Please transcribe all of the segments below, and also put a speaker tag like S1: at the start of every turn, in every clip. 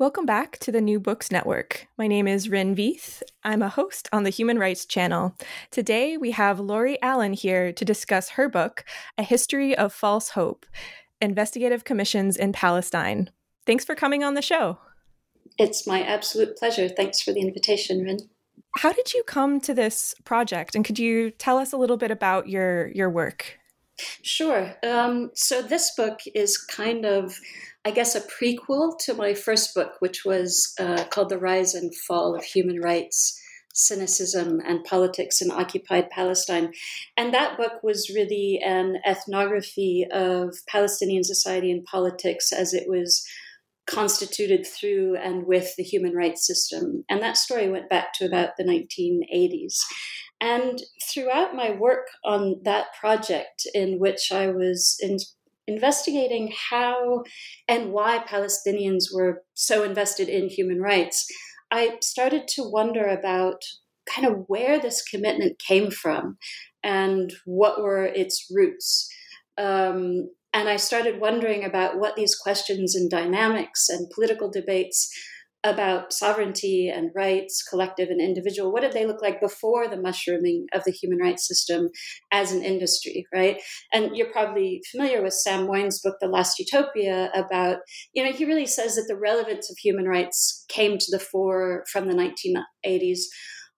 S1: Welcome back to the New Books Network. My name is Rin Veith. I'm a host on the Human Rights Channel. Today we have Lori Allen here to discuss her book, A History of False Hope Investigative Commissions in Palestine. Thanks for coming on the show.
S2: It's my absolute pleasure. Thanks for the invitation, Rin.
S1: How did you come to this project? And could you tell us a little bit about your, your work?
S2: Sure. Um, so, this book is kind of I guess, a prequel to my first book, which was uh, called The Rise and Fall of Human Rights, Cynicism, and Politics in Occupied Palestine. And that book was really an ethnography of Palestinian society and politics as it was constituted through and with the human rights system. And that story went back to about the 1980s. And throughout my work on that project, in which I was in investigating how and why Palestinians were so invested in human rights, I started to wonder about kind of where this commitment came from and what were its roots. Um, and I started wondering about what these questions and dynamics and political debates about sovereignty and rights, collective and individual. What did they look like before the mushrooming of the human rights system as an industry, right? And you're probably familiar with Sam Moyn's book, The Last Utopia, about, you know, he really says that the relevance of human rights came to the fore from the 1980s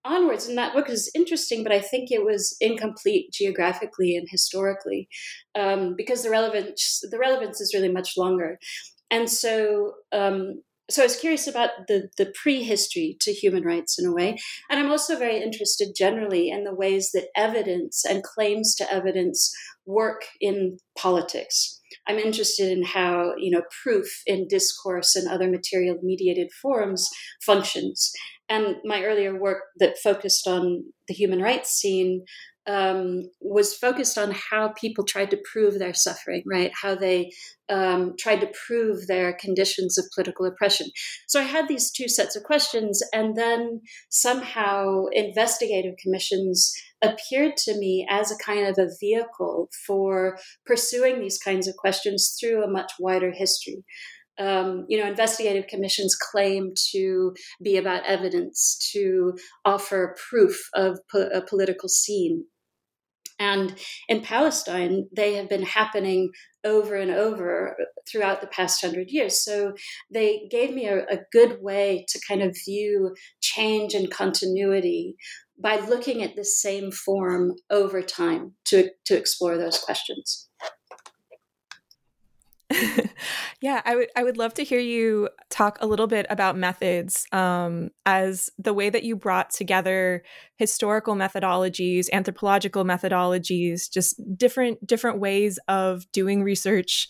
S2: onwards. And that book is interesting, but I think it was incomplete geographically and historically um, because the relevance the relevance is really much longer. And so um, so I was curious about the, the prehistory to human rights in a way. And I'm also very interested generally in the ways that evidence and claims to evidence work in politics. I'm interested in how, you know, proof in discourse and other material mediated forums functions. And my earlier work that focused on the human rights scene um, was focused on how people tried to prove their suffering, right? How they um, tried to prove their conditions of political oppression. So I had these two sets of questions, and then somehow investigative commissions appeared to me as a kind of a vehicle for pursuing these kinds of questions through a much wider history. Um, you know, investigative commissions claim to be about evidence, to offer proof of po- a political scene. And in Palestine, they have been happening over and over throughout the past hundred years. So they gave me a, a, good way to kind of view change and continuity by looking at the same form over time to, to explore those questions.
S1: yeah, I would I would love to hear you talk a little bit about methods um, as the way that you brought together historical methodologies, anthropological methodologies, just different different ways of doing research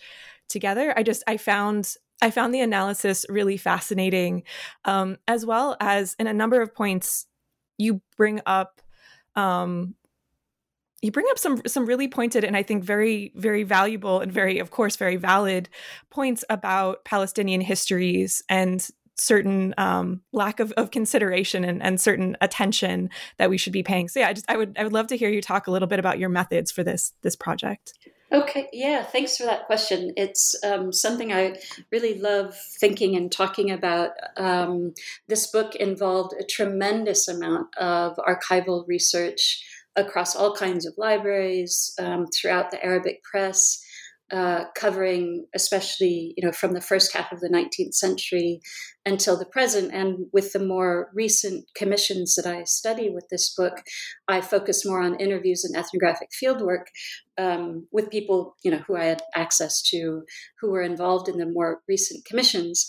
S1: together. I just I found I found the analysis really fascinating, um, as well as in a number of points you bring up um, you bring up some some really pointed and I think very very valuable and very of course very valid points about Palestinian histories and certain um, lack of, of consideration and, and certain attention that we should be paying. So yeah, I just I would I would love to hear you talk a little bit about your methods for this this project.
S2: Okay, yeah, thanks for that question. It's um, something I really love thinking and talking about. Um, this book involved a tremendous amount of archival research across all kinds of libraries um, throughout the Arabic press, uh, covering especially you know from the first half of the 19th century until the present. And with the more recent commissions that I study with this book, I focus more on interviews and ethnographic fieldwork um, with people you know who I had access to, who were involved in the more recent commissions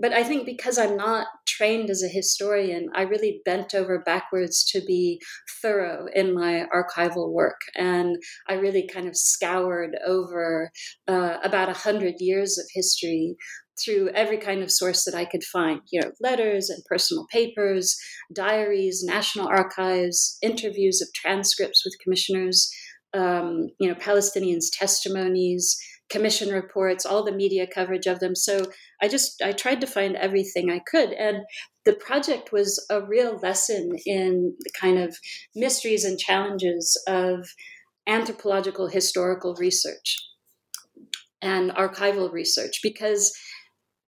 S2: but I think because I'm not trained as a historian, I really bent over backwards to be thorough in my archival work. And I really kind of scoured over uh, about a hundred years of history through every kind of source that I could find, you know, letters and personal papers, diaries, national archives, interviews of transcripts with commissioners, um, you know, Palestinians' testimonies, commission reports, all the media coverage of them. So I just I tried to find everything I could, and the project was a real lesson in the kind of mysteries and challenges of anthropological historical research and archival research because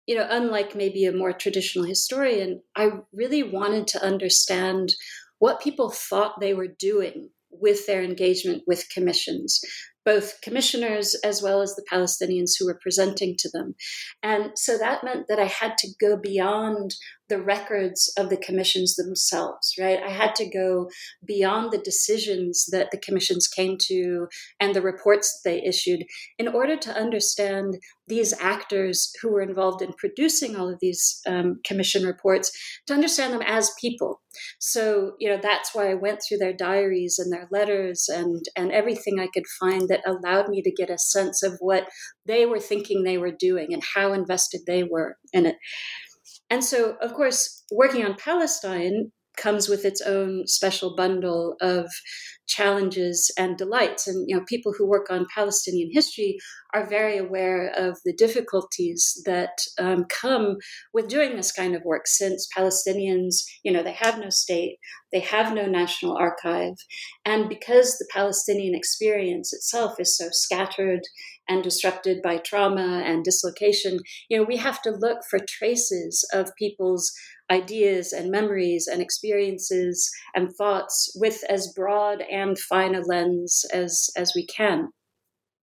S2: you know unlike maybe a more traditional historian i really wanted to understand what people thought they were doing with their engagement with commissions both commissioners as well as the Palestinians who were presenting to them. And so that meant that I had to go beyond the records of the commissions themselves, right? I had to go beyond the decisions that the commissions came to and the reports that they issued in order to understand these actors who were involved in producing all of these um, commission reports, to understand them as people. So, you know, that's why I went through their diaries and their letters and, and everything I could find that allowed me to get a sense of what they were thinking they were doing and how invested they were in it. And so, of course, working on Palestine comes with its own special bundle of challenges and delights. And you know, people who work on Palestinian history are very aware of the difficulties that um, come with doing this kind of work. Since Palestinians, you know, they have no state, they have no national archive, and because the Palestinian experience itself is so scattered and disrupted by trauma and dislocation, you know, we have to look for traces of people's ideas and memories and experiences and thoughts with as broad and fine a lens as as we can.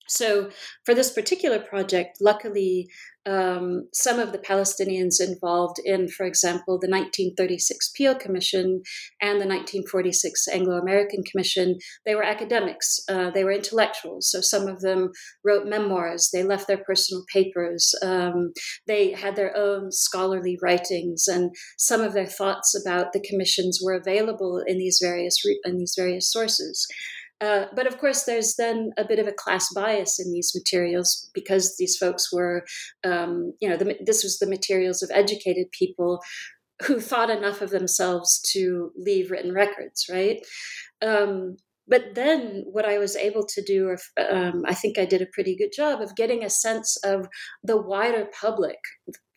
S2: So, for this particular project, luckily, um, some of the Palestinians involved in, for example, the 1936 Peel Commission and the 1946 Anglo American Commission, they were academics, uh, they were intellectuals. So, some of them wrote memoirs, they left their personal papers, um, they had their own scholarly writings, and some of their thoughts about the commissions were available in these various, in these various sources. Uh, but of course, there's then a bit of a class bias in these materials because these folks were, um, you know, the, this was the materials of educated people who thought enough of themselves to leave written records, right? Um, but then what I was able to do, or um, I think I did a pretty good job of getting a sense of the wider public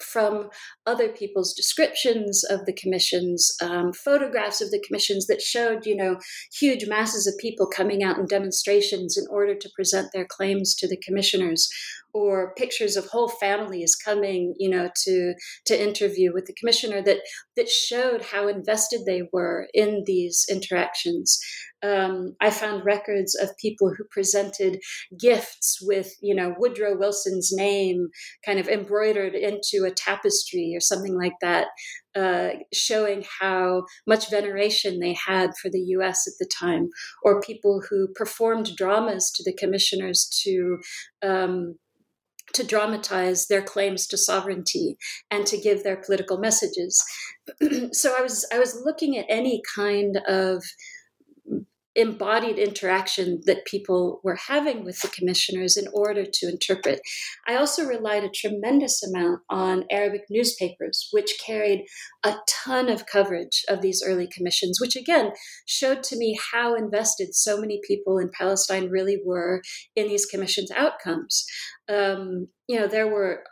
S2: from other people's descriptions of the commissions, um, photographs of the commissions that showed, you know, huge masses of people coming out in demonstrations in order to present their claims to the commissioners, or pictures of whole families coming, you know, to to interview with the commissioner that that showed how invested they were in these interactions. Um, I found records of people who presented gifts with, you know, Woodrow Wilson's name kind of embroidered into a tapestry or something like that, uh, showing how much veneration they had for the US at the time, or people who performed dramas to the commissioners to. Um, to dramatize their claims to sovereignty and to give their political messages. so I was I was looking at any kind of embodied interaction that people were having with the commissioners in order to interpret. I also relied a tremendous amount on Arabic newspapers, which carried a ton of coverage of these early commissions, which again showed to me how invested so many people in Palestine really were in these commissions' outcomes. Um, you know, there were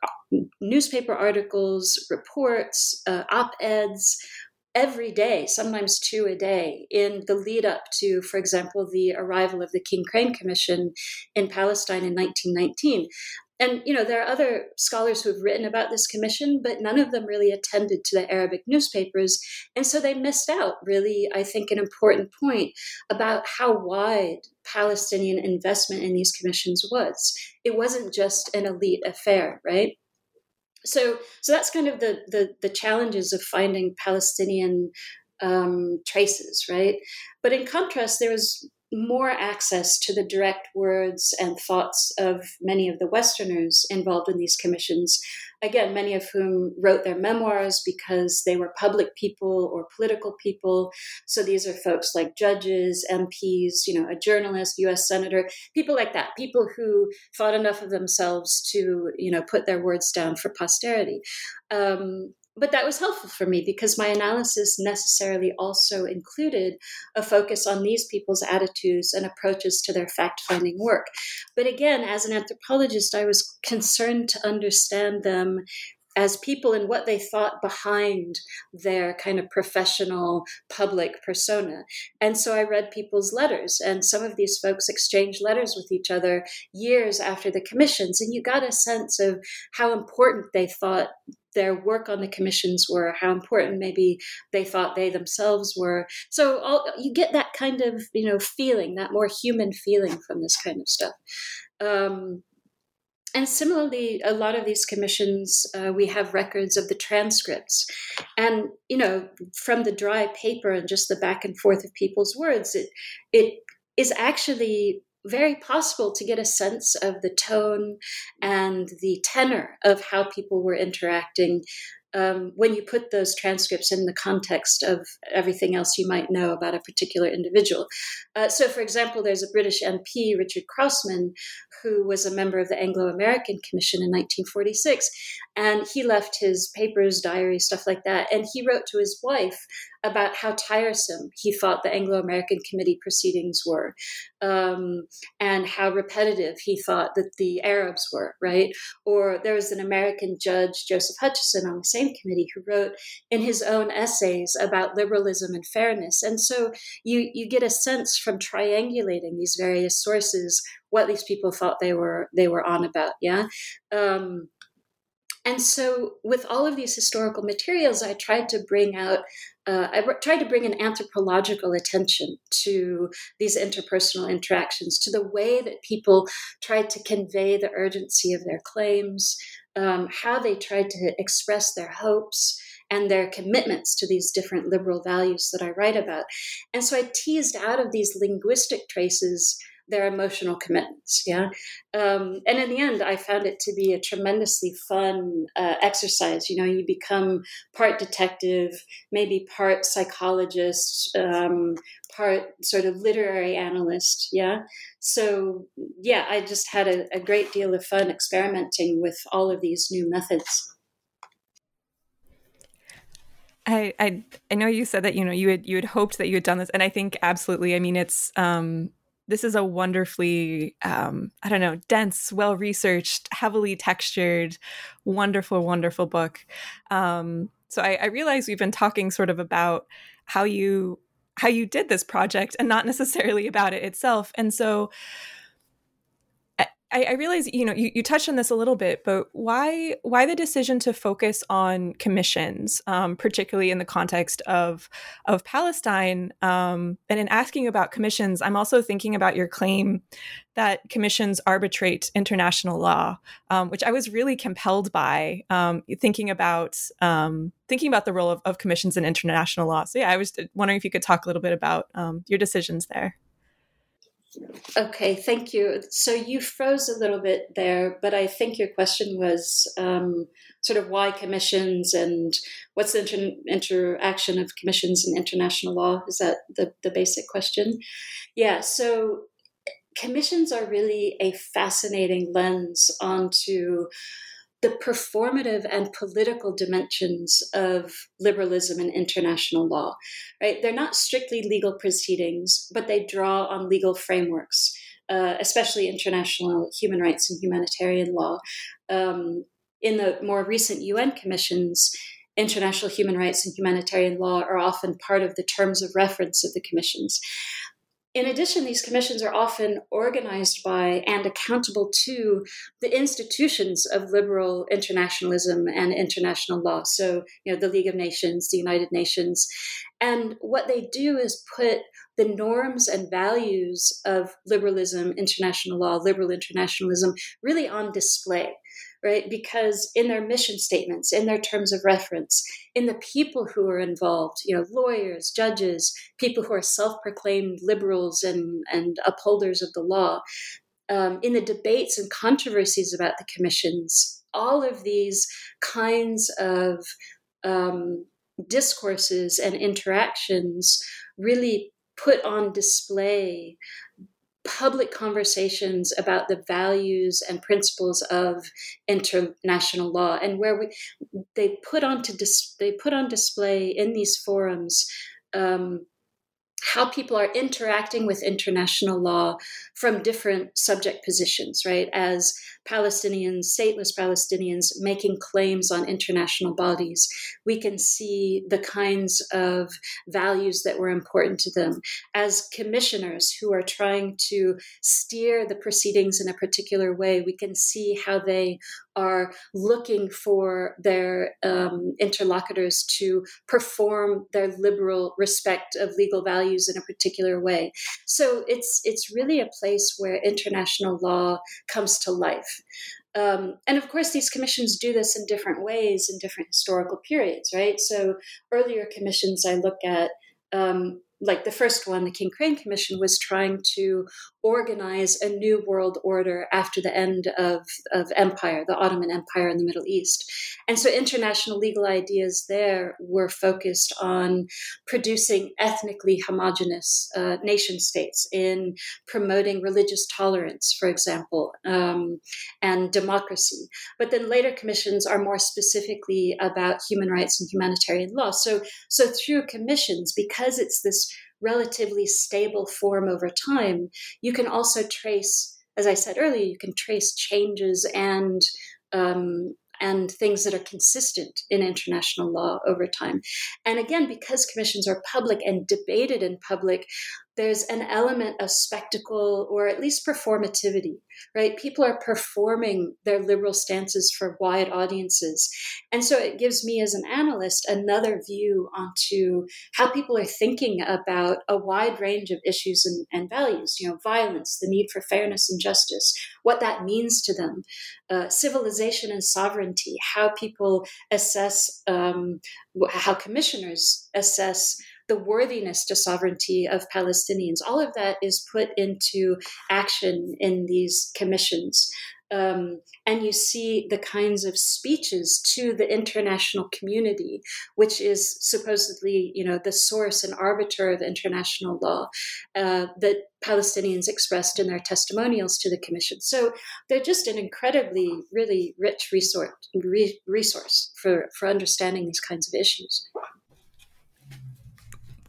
S2: newspaper articles, reports, uh, op eds every day, sometimes two a day, in the lead up to, for example, the arrival of the King Crane Commission in Palestine in 1919. And you know there are other scholars who have written about this commission, but none of them really attended to the Arabic newspapers, and so they missed out. Really, I think an important point about how wide Palestinian investment in these commissions was. It wasn't just an elite affair, right? So so that's kind of the the, the challenges of finding Palestinian um, traces, right? But in contrast, there was more access to the direct words and thoughts of many of the Westerners involved in these commissions. Again, many of whom wrote their memoirs because they were public people or political people. So these are folks like judges, MPs, you know, a journalist, U.S. senator, people like that, people who thought enough of themselves to, you know, put their words down for posterity. Um, but that was helpful for me because my analysis necessarily also included a focus on these people's attitudes and approaches to their fact finding work. But again, as an anthropologist, I was concerned to understand them as people and what they thought behind their kind of professional public persona. And so I read people's letters, and some of these folks exchanged letters with each other years after the commissions. And you got a sense of how important they thought their work on the commissions were, how important maybe they thought they themselves were. So all, you get that kind of you know feeling, that more human feeling from this kind of stuff. Um, and similarly, a lot of these commissions, uh, we have records of the transcripts. And, you know, from the dry paper and just the back and forth of people's words, it, it is actually very possible to get a sense of the tone and the tenor of how people were interacting um, when you put those transcripts in the context of everything else you might know about a particular individual. Uh, so, for example, there's a British MP, Richard Crossman, who was a member of the Anglo American Commission in 1946. And he left his papers, diary, stuff like that. And he wrote to his wife about how tiresome he thought the Anglo American Committee proceedings were, um, and how repetitive he thought that the Arabs were, right? Or there was an American judge, Joseph Hutcheson, on the same committee, who wrote in his own essays about liberalism and fairness. And so you, you get a sense from triangulating these various sources what these people thought they were they were on about yeah um, and so with all of these historical materials i tried to bring out uh, I tried to bring an anthropological attention to these interpersonal interactions, to the way that people tried to convey the urgency of their claims, um, how they tried to express their hopes, and their commitments to these different liberal values that I write about. And so I teased out of these linguistic traces their emotional commitments. Yeah. Um, and in the end, I found it to be a tremendously fun uh, exercise. You know, you become part detective, maybe part psychologist, um, part sort of literary analyst. Yeah. So, yeah, I just had a, a great deal of fun experimenting with all of these new methods.
S1: I, I I know you said that you know you had you had hoped that you had done this, and I think absolutely. I mean, it's um, this is a wonderfully um, i don't know dense well researched heavily textured wonderful wonderful book. Um, so I, I realize we've been talking sort of about how you how you did this project and not necessarily about it itself. And so I, I realize you know you, you touched on this a little bit, but why why the decision to focus on commissions, um, particularly in the context of of Palestine? Um, and in asking about commissions, I'm also thinking about your claim that commissions arbitrate international law, um, which I was really compelled by um, thinking about um, thinking about the role of, of, commissions in international law. So yeah, I was wondering if you could talk a little bit about um, your decisions there.
S2: Okay, thank you. So you froze a little bit there, but I think your question was um, sort of why commissions and what's the inter- interaction of commissions and international law? Is that the, the basic question? Yeah, so commissions are really a fascinating lens onto the performative and political dimensions of liberalism and international law right? They're not strictly legal proceedings but they draw on legal frameworks uh, especially international human rights and humanitarian law. Um, in the more recent un commissions international human rights and humanitarian law are often part of the terms of reference of the commissions in addition, these commissions are often organized by and accountable to the institutions of liberal internationalism and international law. So, you know, the League of Nations, the United Nations. And what they do is put the norms and values of liberalism, international law, liberal internationalism really on display. Right? Because in their mission statements, in their terms of reference, in the people who are involved, you know, lawyers, judges, people who are self-proclaimed liberals and, and upholders of the law, um, in the debates and controversies about the commissions, all of these kinds of um, discourses and interactions really put on display public conversations about the values and principles of international law and where we they put on to dis, they put on display in these forums um, how people are interacting with international law from different subject positions, right? As Palestinians, stateless Palestinians, making claims on international bodies, we can see the kinds of values that were important to them. As commissioners who are trying to steer the proceedings in a particular way, we can see how they are looking for their um, interlocutors to perform their liberal respect of legal values in a particular way. So it's it's really a place where international law comes to life. Um, and of course, these commissions do this in different ways in different historical periods, right? So earlier commissions I look at um, like the first one, the King Crane Commission, was trying to organize a new world order after the end of, of empire, the Ottoman Empire in the Middle East. And so international legal ideas there were focused on producing ethnically homogenous uh, nation states, in promoting religious tolerance, for example, um, and democracy. But then later commissions are more specifically about human rights and humanitarian law. So, so through commissions, because it's this relatively stable form over time, you can also trace, as I said earlier, you can trace changes and um, and things that are consistent in international law over time. And again, because commissions are public and debated in public, there's an element of spectacle or at least performativity, right? People are performing their liberal stances for wide audiences. And so it gives me, as an analyst, another view onto how people are thinking about a wide range of issues and, and values, you know, violence, the need for fairness and justice, what that means to them, uh, civilization and sovereignty, how people assess, um, how commissioners assess the worthiness to sovereignty of Palestinians. All of that is put into action in these commissions. Um, and you see the kinds of speeches to the international community, which is supposedly, you know, the source and arbiter of international law uh, that Palestinians expressed in their testimonials to the commission. So they're just an incredibly, really rich resource, re- resource for, for understanding these kinds of issues.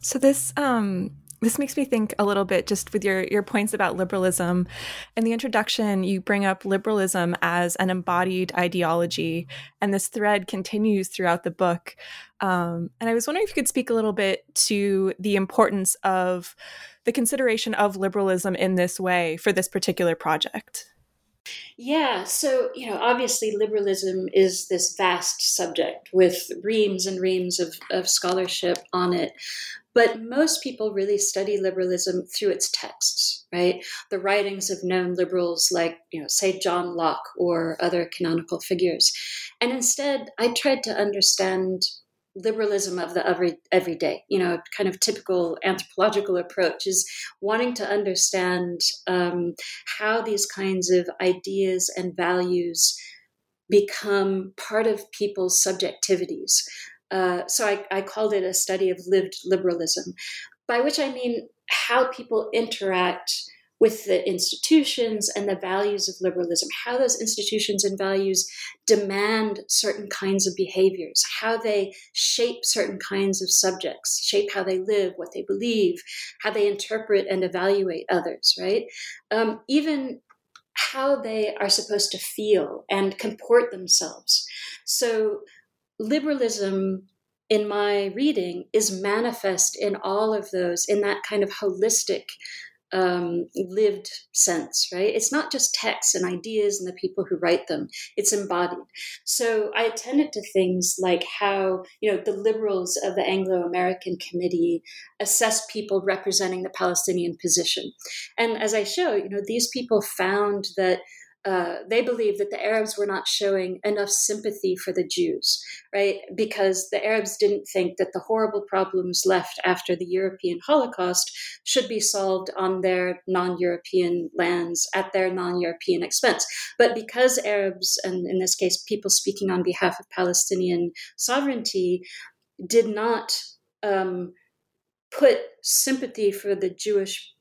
S1: So this um this makes me think a little bit just with your your points about liberalism. In the introduction, you bring up liberalism as an embodied ideology, and this thread continues throughout the book. Um, and I was wondering if you could speak a little bit to the importance of the consideration of liberalism in this way for this particular project.
S2: Yeah, so, you know, obviously liberalism is this vast subject with reams and reams of, of scholarship on it. But most people really study liberalism through its texts, right? The writings of known liberals like, you know, say John Locke or other canonical figures. And instead, I tried to understand liberalism of the every everyday you know kind of typical anthropological approach is wanting to understand um, how these kinds of ideas and values become part of people's subjectivities uh, so I, I called it a study of lived liberalism, by which I mean how people interact with the institutions and the values of liberalism, how those institutions and values demand certain kinds of behaviors, how they shape certain kinds of subjects, shape how they live, what they believe, how they interpret and evaluate others, right? Um, even how they are supposed to feel and comport themselves. So liberalism in my reading is manifest in all of those in that kind of holistic um, lived sense, right? It's not just texts and ideas and the people who write them, it's embodied. So I attended to things like how, you know, the liberals of the Anglo American Committee assess people representing the Palestinian position. And as I show, you know, these people found that uh, they believe that the Arabs were not showing enough sympathy for the Jews, right? Because the Arabs didn't think that the horrible problems left after the European Holocaust should be solved on their non European lands at their non European expense. But because Arabs, and in this case, people speaking on behalf of Palestinian sovereignty, did not um, put sympathy for the Jewish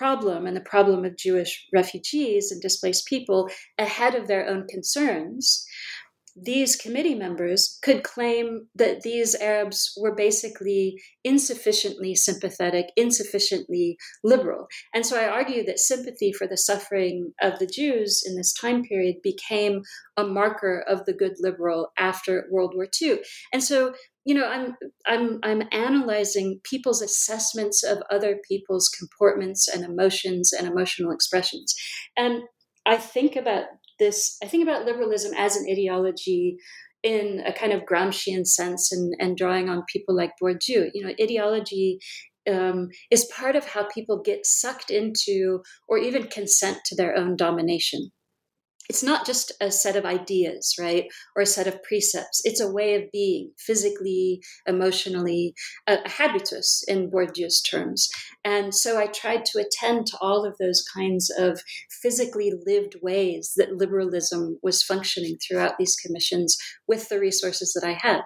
S2: problem and the problem of Jewish refugees and displaced people ahead of their own concerns, these committee members could claim that these Arabs were basically insufficiently sympathetic, insufficiently liberal. And so I argue that sympathy for the suffering of the Jews in this time period became a marker of the good liberal after World War II. And so you know i'm i'm i'm analyzing people's assessments of other people's comportments and emotions and emotional expressions. And i think about this i think about liberalism as an ideology in a kind of gramscian sense and, and drawing on people like bourdieu. You know ideology um, is part of how people get sucked into or even consent to their own domination it's not just a set of ideas, right? Or a set of precepts. It's a way of being, physically, emotionally, a, a habitus in Bourdieu's terms. And so I tried to attend to all of those kinds of physically lived ways that liberalism was functioning throughout these commissions with the resources that I had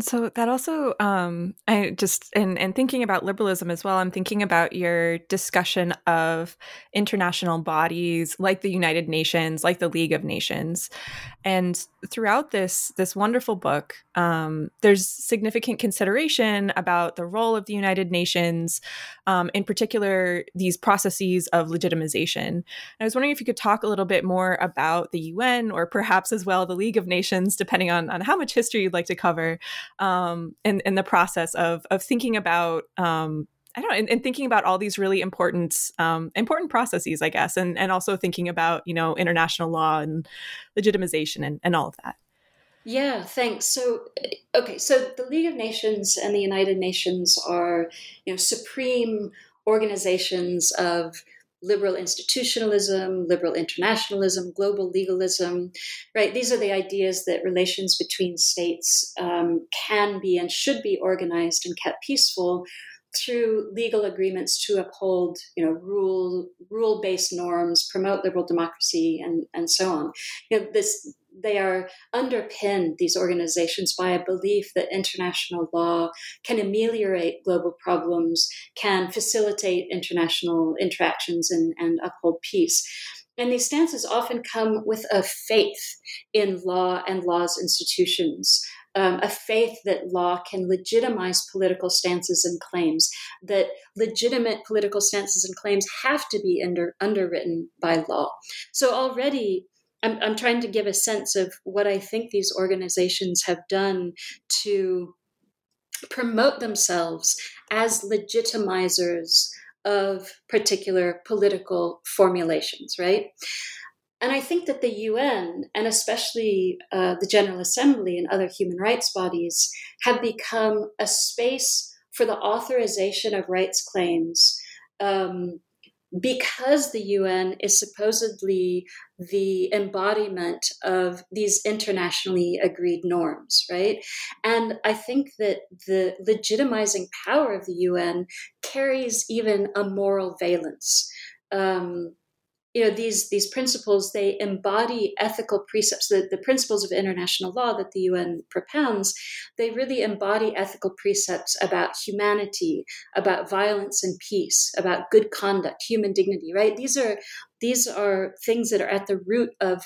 S1: so that also um i just and and thinking about liberalism as well i'm thinking about your discussion of international bodies like the united nations like the league of nations. And throughout this this wonderful book um, there's significant consideration about the role of the united nations um, in particular these processes of legitimization. And i was wondering if you could talk a little bit more about the un or perhaps as well the league of nations depending on, on how much history you'd like to cover um, in, in the process of of thinking about um, I don't know, and, and, thinking about all these really important um, important processes, I guess, and and also thinking about you know international law and legitimization and, and all of that.
S2: Yeah, thanks. So, okay, so the League of Nations and the United Nations are you know supreme organizations of liberal institutionalism, liberal internationalism, global legalism, right? These are the ideas that relations between states um, can be and should be organized and kept peaceful through legal agreements to uphold, you know, rule rule based norms, promote liberal democracy, and and so on. You know, this they are underpinned, these organizations, by a belief that international law can ameliorate global problems, can facilitate international interactions, and, and uphold peace. And these stances often come with a faith in law and law's institutions. Um, a faith that law can legitimize political stances and claims, that legitimate political stances and claims have to be under, underwritten by law. So already I'm, I'm trying to give a sense of what I think these organizations have done to promote themselves as legitimizers of particular political formulations, right? And I think that the UN, and especially uh, the General Assembly and other human rights bodies, have become a space for the authorization of rights claims um, because the UN is supposedly the embodiment of these internationally agreed norms, right? And I think that the legitimizing power of the UN carries even a moral valence. Um, you know these these principles they embody ethical precepts the, the principles of international law that the un propounds they really embody ethical precepts about humanity about violence and peace about good conduct human dignity right these are these are things that are at the root of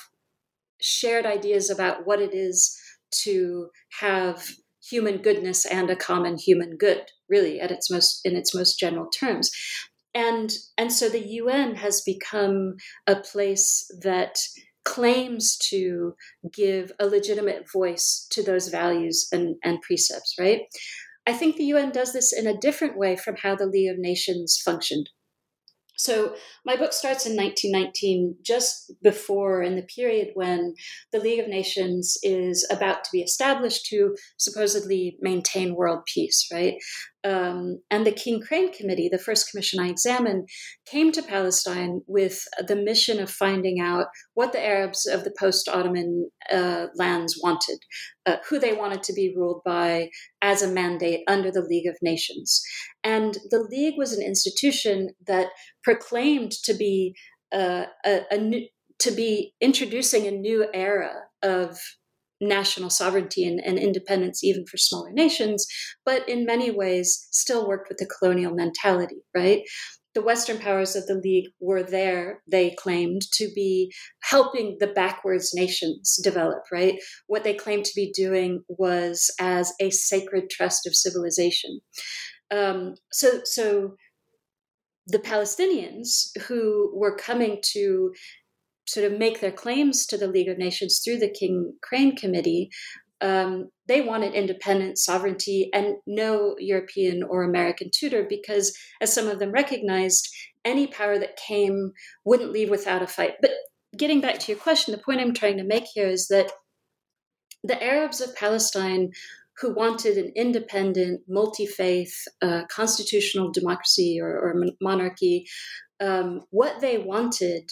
S2: shared ideas about what it is to have human goodness and a common human good really at its most in its most general terms and and so the UN has become a place that claims to give a legitimate voice to those values and, and precepts, right? I think the UN does this in a different way from how the League of Nations functioned. So my book starts in 1919, just before in the period when the League of Nations is about to be established to supposedly maintain world peace, right? Um, and the King Crane Committee, the first commission I examined, came to Palestine with the mission of finding out what the Arabs of the post Ottoman uh, lands wanted, uh, who they wanted to be ruled by as a mandate under the League of Nations. And the League was an institution that proclaimed to be uh, a, a new, to be introducing a new era of national sovereignty and, and, independence, even for smaller nations, but in many ways still worked with the colonial mentality, right? The Western powers of the League were there, they claimed, to be helping the backwards nations develop, right? What they claimed to be doing was as a sacred trust of civilization. Um, so, so the Palestinians who were coming to sort of make their claims to the League of Nations through the King Crane Committee, um, they wanted independent sovereignty and no European or American tutor because, as some of them recognized, any power that came wouldn't leave without a fight. But getting back to your question, the point I'm trying to make here is that the Arabs of Palestine who wanted an independent, multi faith, uh, constitutional democracy or, or monarchy, um, what they wanted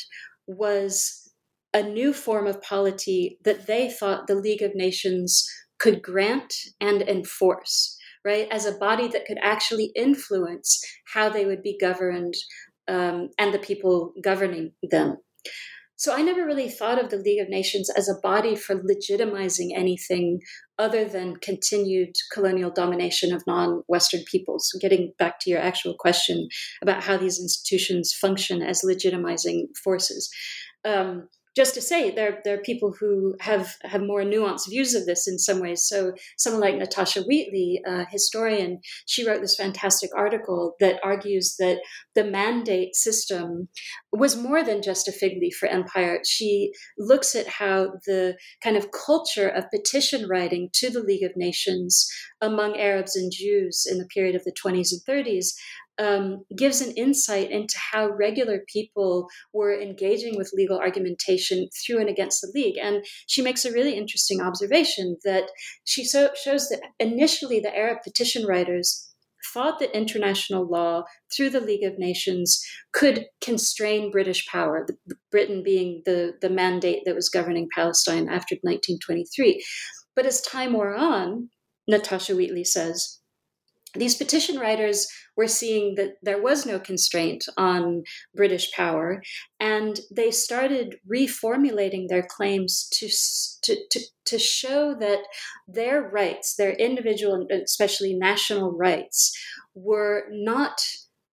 S2: was a new form of polity that they thought the League of Nations could grant and enforce, right? As a body that could actually influence how they would be governed um, and the people governing them. So I never really thought of the League of Nations as a body for legitimizing anything other than continued colonial domination of non Western peoples. Getting back to your actual question about how these institutions function as legitimizing forces. Um, just to say there there are people who have have more nuanced views of this in some ways. So someone like Natasha Wheatley, a historian, she wrote this fantastic article that argues that the mandate system was more than just a fig leaf for empire. She looks at how the kind of culture of petition writing to the League of Nations among Arabs and Jews in the period of the 20s and 30s um, gives an insight into how regular people were engaging with legal argumentation through and against the league. And she makes a really interesting observation that she so, shows that initially the Arab petition writers thought that international law through the League of Nations could constrain British power, Britain being the, the mandate that was governing Palestine after 1923. But as time wore on, Natasha Wheatley says, these petition writers were seeing that there was no constraint on British power, and they started reformulating their claims to, to, to, to show that their rights, their individual and especially national rights, were not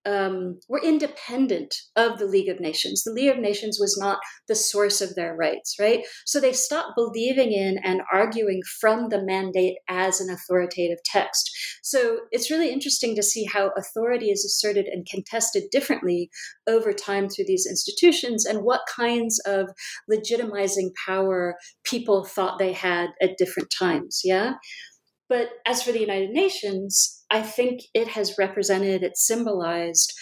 S2: um, were independent of the League of Nations. The League of Nations was not the source of their rights, right? So they stopped believing in and arguing from the mandate as an authoritative text. So it's really interesting to see how authority is asserted and contested differently over time through these institutions and what kinds of legitimizing power people thought they had at different times. Yeah. But as for the United Nations, I think it has represented, it symbolized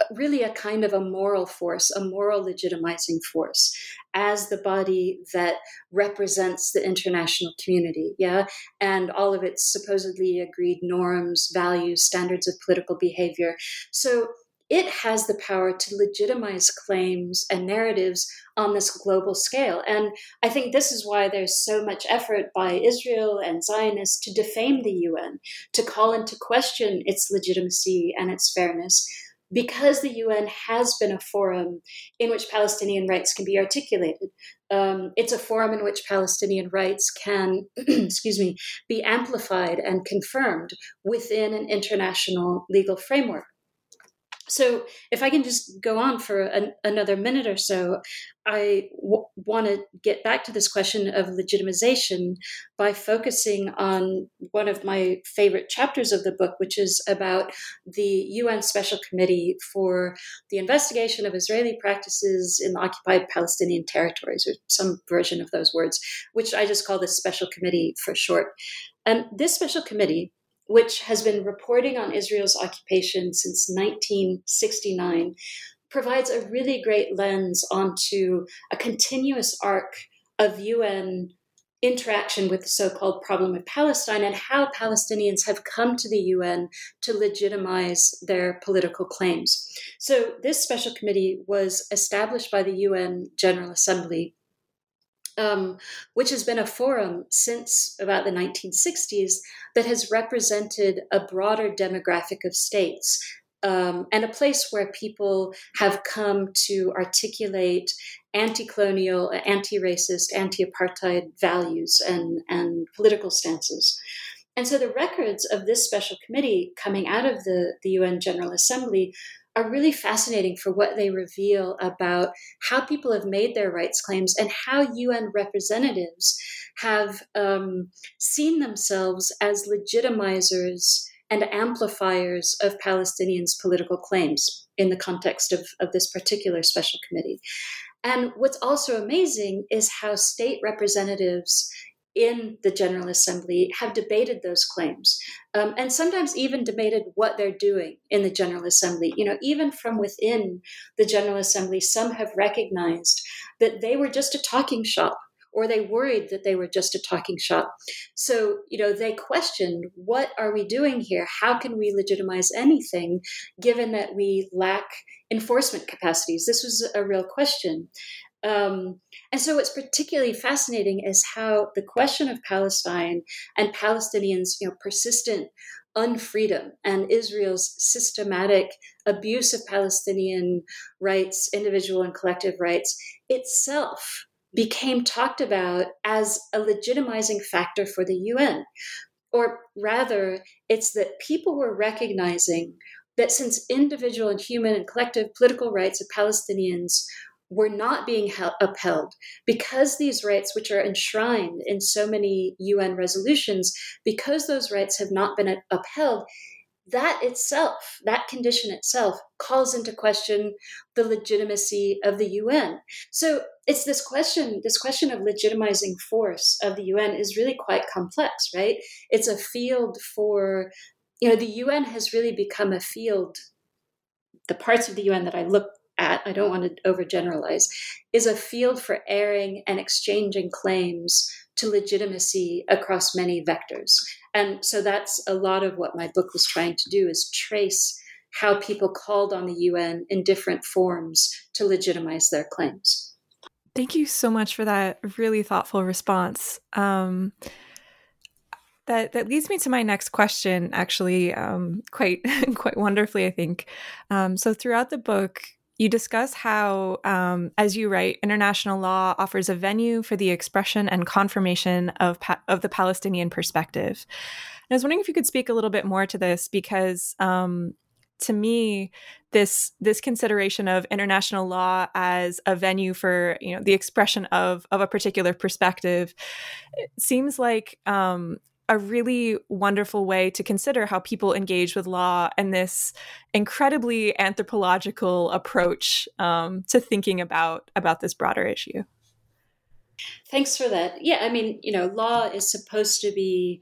S2: uh, really a kind of a moral force, a moral legitimizing force as the body that represents the international community, yeah, and all of its supposedly agreed norms, values, standards of political behavior. So it has the power to legitimize claims and narratives on this global scale. And I think this is why there's so much effort by Israel and Zionists to defame the UN, to call into question its legitimacy and its fairness, because the UN has been a forum in which Palestinian rights can be articulated. Um, it's a forum in which Palestinian rights can, excuse me, be amplified and confirmed within an international legal framework. So, if I can just go on for an, another minute or so, I w- want to get back to this question of legitimization by focusing on one of my favorite chapters of the book, which is about the UN Special Committee for the investigation of Israeli practices in the occupied Palestinian territories, or some version of those words, which I just call the Special Committee for short. And this special committee which has been reporting on Israel's occupation since 1969, provides a really great lens onto a continuous arc of UN interaction with the so called problem of Palestine and how Palestinians have come to the UN to legitimize their political claims. So, this special committee was established by the UN General Assembly. Um, which has been a forum since about the 1960s that has represented a broader demographic of states um, and a place where people have come to articulate anti-colonial, anti-racist, anti-apartheid values and, and political stances. And so the records of this special committee coming out of the, the UN General Assembly are really fascinating for what they reveal about how people have made their rights claims and how UN representatives have um, seen themselves as legitimizers and amplifiers of Palestinians' political claims in the context of, of this particular special committee. And what's also amazing is how state representatives in the General Assembly have debated those claims um, and sometimes even debated what they're doing in the General Assembly. You know, even from within the General Assembly, some have recognized that they were just a talking shop or they worried that they were just a talking shop. So, you know, they questioned what are we doing here? How can we legitimize anything given that we lack enforcement capacities? This was a real question. Um, and so, what's particularly fascinating is how the question of Palestine and Palestinians' you know, persistent unfreedom and Israel's systematic abuse of Palestinian rights, individual and collective rights, itself became talked about as a legitimizing factor for the UN. Or rather, it's that people were recognizing that since individual and human and collective political rights of Palestinians were not being held, upheld because these rights, which are enshrined in so many UN resolutions, because those rights have not been upheld, that itself, that condition itself, calls into question the legitimacy of the UN. So it's this question, this question of legitimizing force of the UN is really quite complex, right? It's a field for, you know, the UN has really become a field. The parts of the UN that I look at, I don't want to overgeneralize, is a field for airing and exchanging claims to legitimacy across many vectors. And so that's a lot of what my book was trying to do is trace how people called on the UN in different forms to legitimize their claims.
S1: Thank you so much for that really thoughtful response. Um, that that leads me to my next question, actually, um, quite quite wonderfully, I think. Um, so throughout the book, you discuss how, um, as you write, international law offers a venue for the expression and confirmation of pa- of the Palestinian perspective. And I was wondering if you could speak a little bit more to this, because um, to me, this this consideration of international law as a venue for you know the expression of of a particular perspective seems like um, a really wonderful way to consider how people engage with law and this incredibly anthropological approach um, to thinking about about this broader issue.
S2: Thanks for that. Yeah, I mean, you know, law is supposed to be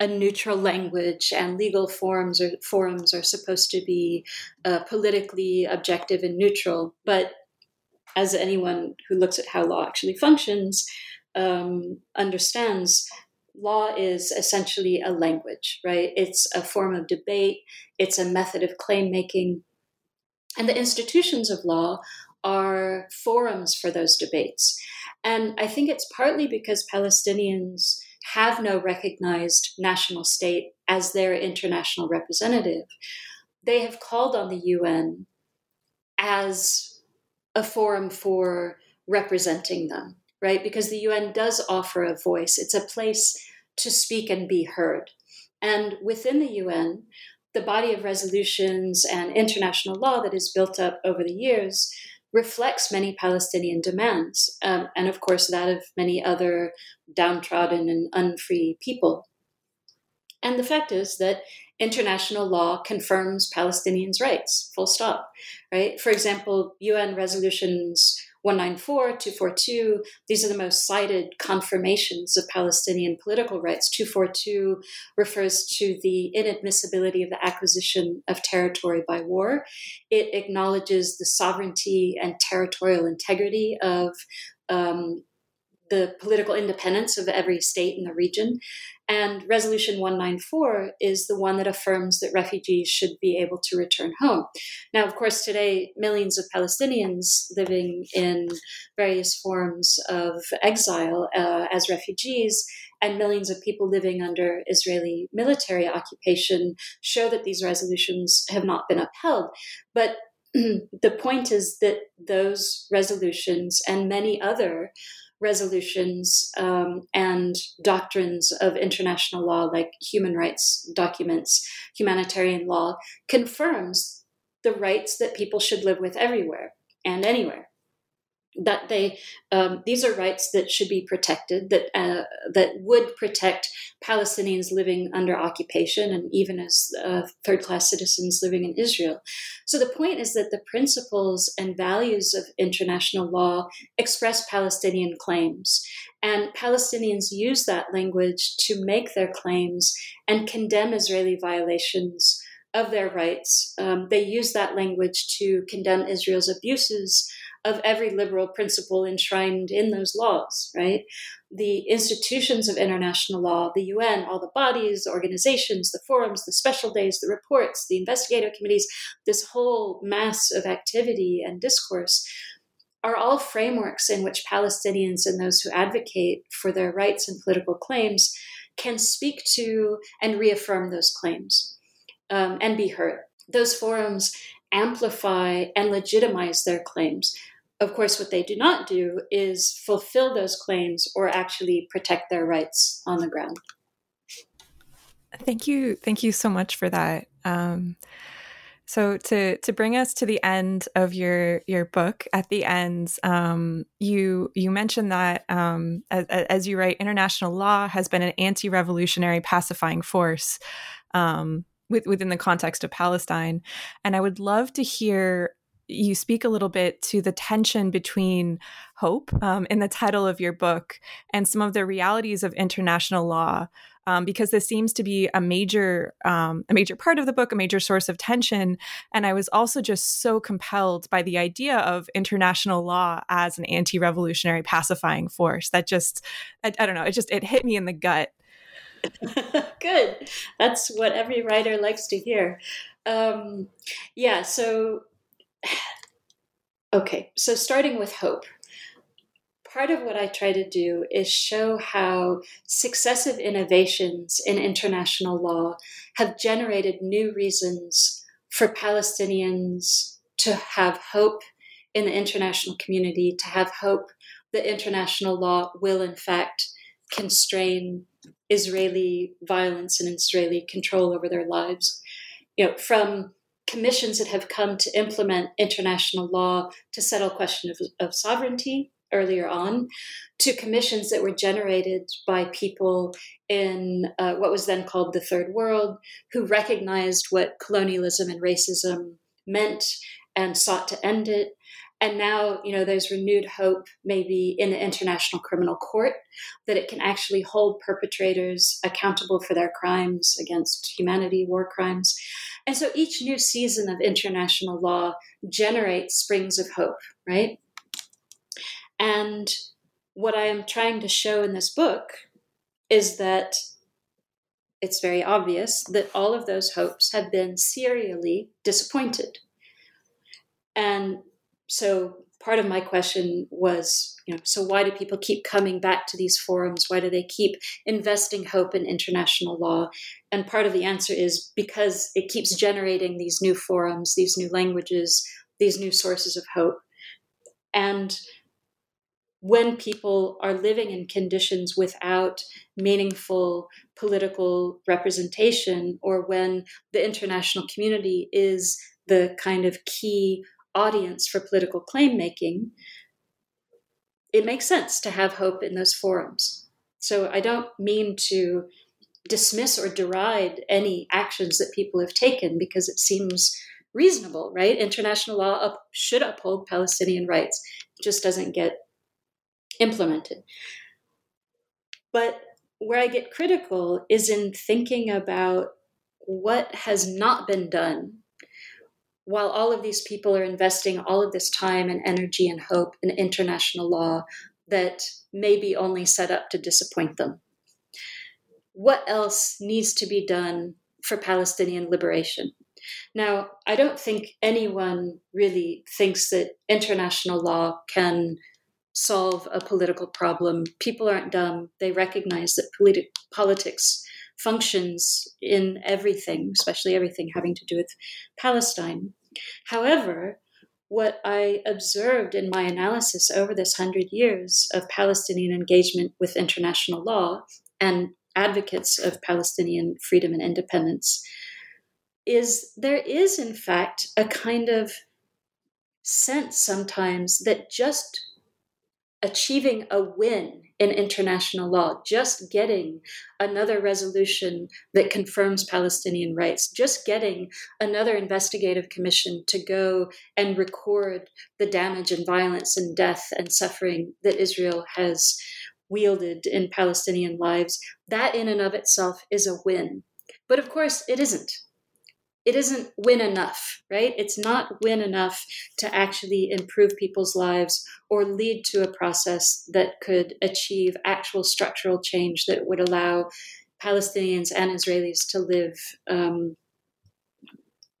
S2: a neutral language, and legal forms or forums are supposed to be uh, politically objective and neutral. But as anyone who looks at how law actually functions um, understands, law is essentially a language, right? It's a form of debate, it's a method of claim making. And the institutions of law are forums for those debates. And I think it's partly because Palestinians have no recognized national state as their international representative. They have called on the UN as a forum for representing them, right? Because the UN does offer a voice, it's a place to speak and be heard. And within the UN, the body of resolutions and international law that is built up over the years reflects many Palestinian demands, um, and of course, that of many other downtrodden and unfree people. And the fact is that international law confirms Palestinians' rights, full stop, right? For example, UN resolutions 194, 242, these are the most cited confirmations of Palestinian political rights. 242 refers to the inadmissibility of the acquisition of territory by war. It acknowledges the sovereignty and territorial integrity of um, the political independence of every state in the region. And Resolution 194 is the one that affirms that refugees should be able to return home. Now, of course, today, millions of Palestinians living in various forms of exile uh, as refugees and millions of people living under Israeli military occupation show that these resolutions have not been upheld. But the point is that those resolutions and many other resolutions um, and doctrines of international law, like human rights documents, humanitarian law, confirms the rights that people should live with everywhere and anywhere that they um, these are rights that should be protected that uh, that would protect Palestinians living under occupation and even as uh, third class citizens living in Israel. So the point is that the principles and values of international law express Palestinian claims, and Palestinians use that language to make their claims and condemn Israeli violations of their rights. Um, they use that language to condemn Israel's abuses of every liberal principle enshrined in those laws, right? The institutions of international law, the UN, all the bodies, organizations, the forums, the special days, the reports, the investigative committees, this whole mass of activity and discourse are all frameworks in which Palestinians and those who advocate for their rights and political claims can speak to and reaffirm those claims um, and be heard. Those forums amplify and legitimize their claims of course, what they do not do is fulfill those claims or actually protect their rights on the ground.
S1: Thank you. Thank you so much for that. Um, so to to bring us to the end of your your book, at the end, um, you you mentioned that um, as, as, you write, international law has been an anti-revolutionary pacifying force um, with, within the context of Palestine, and I would love to hear you speak a little bit to the tension between hope um, in the title of your book and some of the realities of international law. Um, because this seems to be a major um, a major part of the book, a major source of tension. And I was also just so compelled by the idea of international law as an anti-revolutionary pacifying force. That just I, I don't know, it just it hit me in the gut.
S2: Good. That's what every writer likes to hear. Um, yeah. So okay, so starting with hope. Part of what I try to do is show how successive innovations in international law have generated new reasons for Palestinians to have hope in the international community, to have hope that international law will, in fact, constrain Israeli violence and Israeli control over their lives. You know, from commissions that have come to implement international law to settle questions of, of sovereignty earlier on, to commissions that were generated by people in uh, what was then called the Third World, who recognized what colonialism and racism meant and sought to end it, and now, you know, there's renewed hope maybe in the International Criminal Court that it can actually hold perpetrators accountable for their crimes against humanity, war crimes. And so each new season of international law generates springs of hope, right? And what I am trying to show in this book is that it's very obvious that all of those hopes have been serially disappointed. And so part of my question was you know so why do people keep coming back to these forums? Why do they keep investing hope in international law? And part of the answer is because it keeps generating these new forums these new languages these new sources of hope. And when people are living in conditions without meaningful political representation or when the international community is the kind of key audience for political claim making, it makes sense to have hope in those forums. So I don't mean to dismiss or deride any actions that people have taken because it seems reasonable, right? International law up, should uphold Palestinian rights. It just doesn't get implemented. But where I get critical is in thinking about what has not been done while all of these people are investing all of this time and energy and hope in international law, that may be only set up to disappoint them. What else needs to be done for Palestinian liberation? Now, I don't think anyone really thinks that international law can solve a political problem. People aren't dumb. They recognize that politi- politics functions in everything, especially everything having to do with Palestine. However, what I observed in my analysis over this hundred years of Palestinian engagement with international law and advocates of Palestinian freedom and independence is there is, in fact, a kind of sense sometimes that just achieving a win in international law, just getting another resolution that confirms Palestinian rights, just getting another investigative commission to go and record the damage and violence and death and suffering that Israel has wielded in Palestinian lives, that in and of itself is a win. But of course, it isn't it isn't win enough, right? It's not win enough to actually improve people's lives or lead to a process that could achieve actual structural change that would allow Palestinians and Israelis to live um,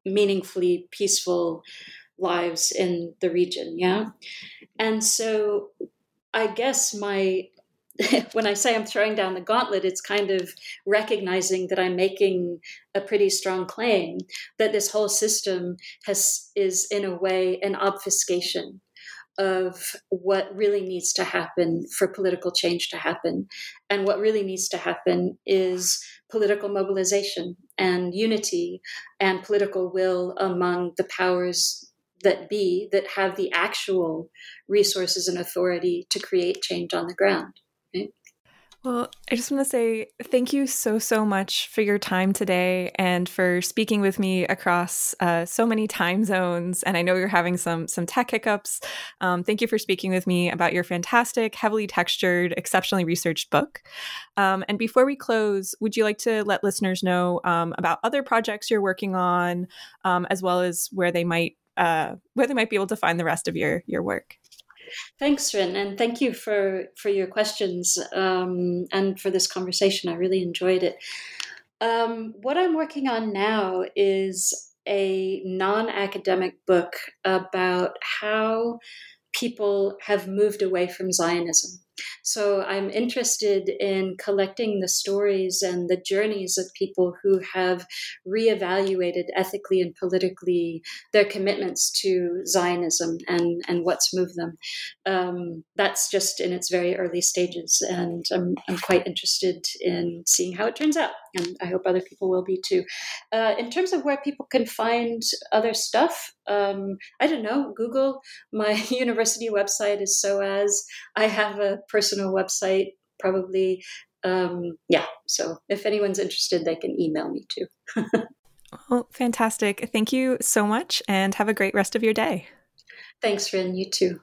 S2: meaningfully peaceful lives in the region. Yeah. And so I guess my when I say I'm throwing down the gauntlet, it's kind of recognizing that I'm making a pretty strong claim that this whole system has is in a way an obfuscation of what really needs to happen for political change to happen. And what really needs to happen is political mobilization and unity and political will among the powers that be that have the actual resources and authority to create change on the ground.
S1: Well, I just want to say thank you so, so much for your time today and for speaking with me across uh, so many time zones. And I know you're having some some tech hiccups. Um, thank you for speaking with me about your fantastic, heavily textured, exceptionally researched book. Um, and before we close, would you like to let listeners know um, about other projects you're working on, um, as well as where they might uh, where they might be able to find the rest of your your work?
S2: Thanks, Rin, and thank you for for your questions um, and for this conversation. I really enjoyed it. Um, what I'm working on now is a non-academic book about how people have moved away from Zionism. So I'm interested in collecting the stories and the journeys of people who have reevaluated ethically and politically their commitments to Zionism and, and what's moved them. Um, that's just in its very early stages, and I'm, I'm quite interested in seeing how it turns out, and I hope other people will be too. Uh, in terms of where people can find other stuff, um, I don't know, Google. My university website is SOAS. I have a personal website, probably. Um, yeah, so if anyone's interested, they can email me too.
S1: well, fantastic. Thank you so much and have a great rest of your day.
S2: Thanks, Rin. You too.